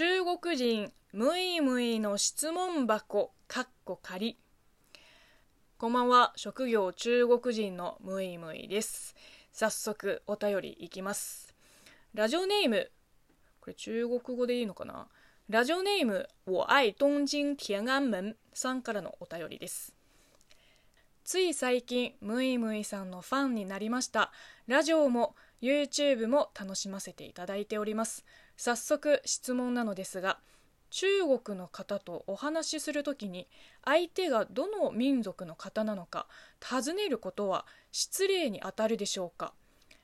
中国人ムイムイの質問箱かっこ仮。こんばんは職業中国人のムイムイです。早速お便りいきます。ラジオネームこれ中国語でいいのかな？ラジオネーム我愛東京天安門さんからのお便りです。つい最近ムイムイさんのファンになりました。ラジオも YouTube も楽しませていただいております。早速質問なのですが中国の方とお話しするときに相手がどの民族の方なのか尋ねることは失礼にあたるでしょうか？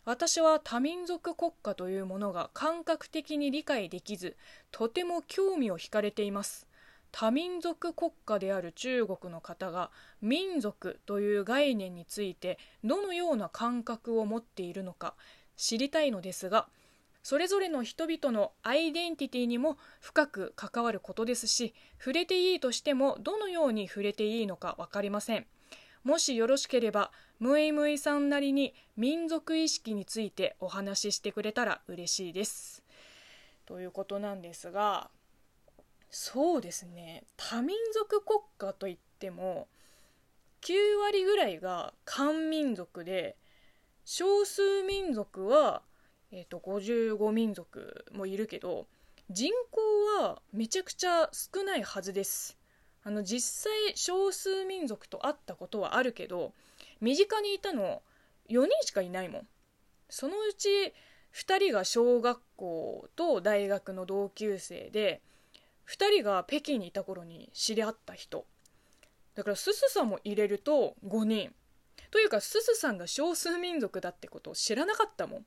私は多民族国家というものが感覚的に理解できずとても興味を惹かれています。多民族国家である中国の方が民族という概念についてどのような感覚を持っているのか知りたいのですがそれぞれの人々のアイデンティティにも深く関わることですし触れていいとしてもどのように触れていいのか分かりません。もしよろしければムイムイさんなりに民族意識についてお話ししてくれたら嬉しいです。ということなんですがそうですね。多民族国家といっても9割ぐらいが漢民族で少数民族は、えーと、55民族もいるけど人口はめちゃくちゃ少ないはずです。あの実際少数民族と会ったことはあるけど身近にいたの4人しかいないもん。そのうち2人が小学校と大学の同級生で2人が北京にいた頃に知り合った人。だからすすさんも入れると5人。というかすすさんが少数民族だってことを知らなかったもん。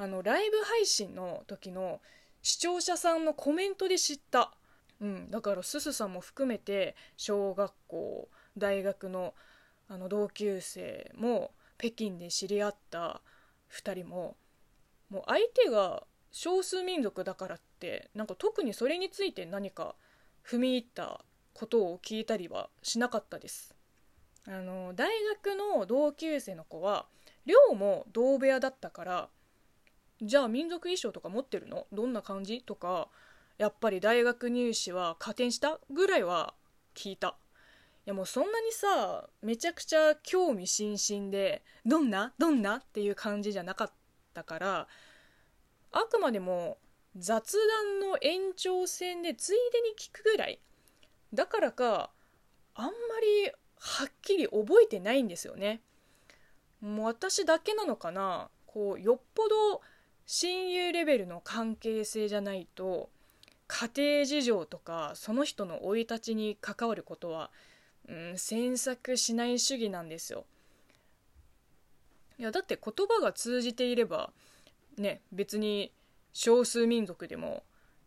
あのライブ配信の時の視聴者さんのコメントで知った。うんだからすすさんも含めて小学校大学のあの同級生も北京で知り合った2人ももう相手が少数民族だからってなんか特にそれについて何か踏み入ったことを聞いたりはしなかったです。あの大学の同級生の子は寮も同部屋だったからじゃあ民族衣装とか持ってるの？どんな感じ？とかやっぱり大学入試は加点したぐらいは聞いた。いやもうそんなにさめちゃくちゃ興味津々でどんな？どんな？っていう感じじゃなかったからあくまでも雑談の延長線でついでに聞くぐらい。だからかあんまりはっきり覚えてないんですよね。もう私だけなのかな？こうよっぽど親友レベルの関係性じゃないと家庭事情とかその人の生い立ちに関わることは、うん、詮索しない主義なんですよ。いやだって言葉が通じていればね別に少数民族でも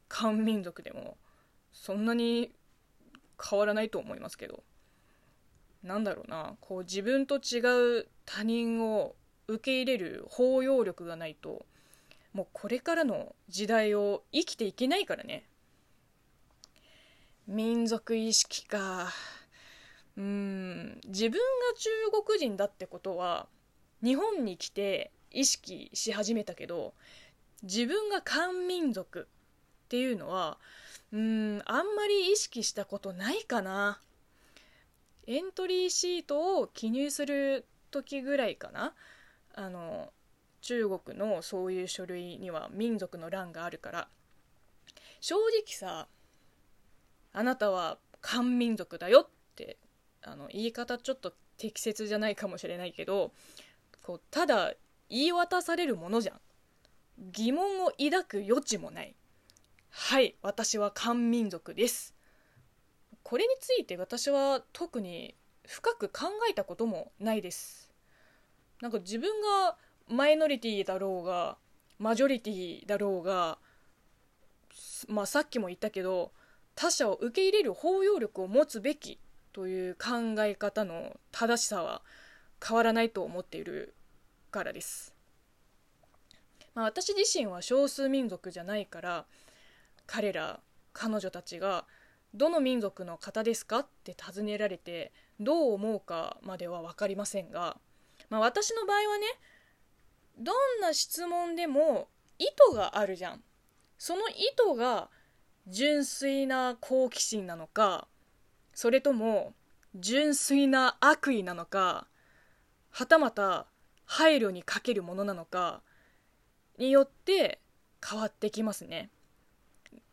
漢民族でもそんなに変わらないと思いますけどなんだろうなこう自分と違う他人を受け入れる包容力がないともうこれからの時代を生きていけないからね。民族意識か。うん。自分が中国人だってことは日本に来て意識し始めたけど自分が漢民族っていうのはうんあんまり意識したことないかな。エントリーシートを記入する時ぐらいかな。あの中国のそういう書類には民族の欄があるから正直さあなたは漢民族だよってあの言い方ちょっと適切じゃないかもしれないけどこうただ言い渡されるものじゃん。疑問を抱く余地もない。はい私は漢民族です。これについて私は特に深く考えたこともないです。なんか自分がマイノリティだろうがマジョリティだろうがまあさっきも言ったけど他者を受け入れる包容力を持つべきという考え方の正しさは変わらないと思っているからです、まあ、私自身は少数民族じゃないから彼ら彼女たちがどの民族の方ですかって尋ねられてどう思うかまでは分かりませんが、まあ、私の場合はねどんな質問でも意図があるじゃんその意図が純粋な好奇心なのかそれとも純粋な悪意なのかはたまた配慮に欠けるものなのかによって変わってきますね。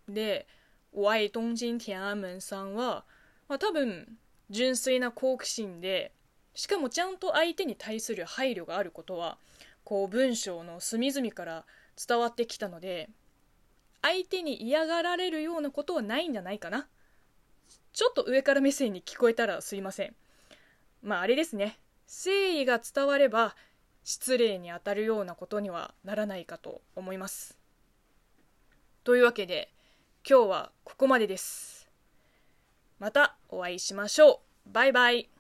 で、ワイ・トンジン・ティアンメンさんは、まあ、多分純粋な好奇心でしかもちゃんと相手に対する配慮があることはこう文章の隅々から伝わってきたので相手に嫌がられるようなことはないんじゃないかな。ちょっと上から目線に聞こえたらすいません。まああれですね。誠意が伝われば失礼にあたるようなことにはならないかと思います。というわけで今日はここまでです。またお会いしましょう。バイバイ。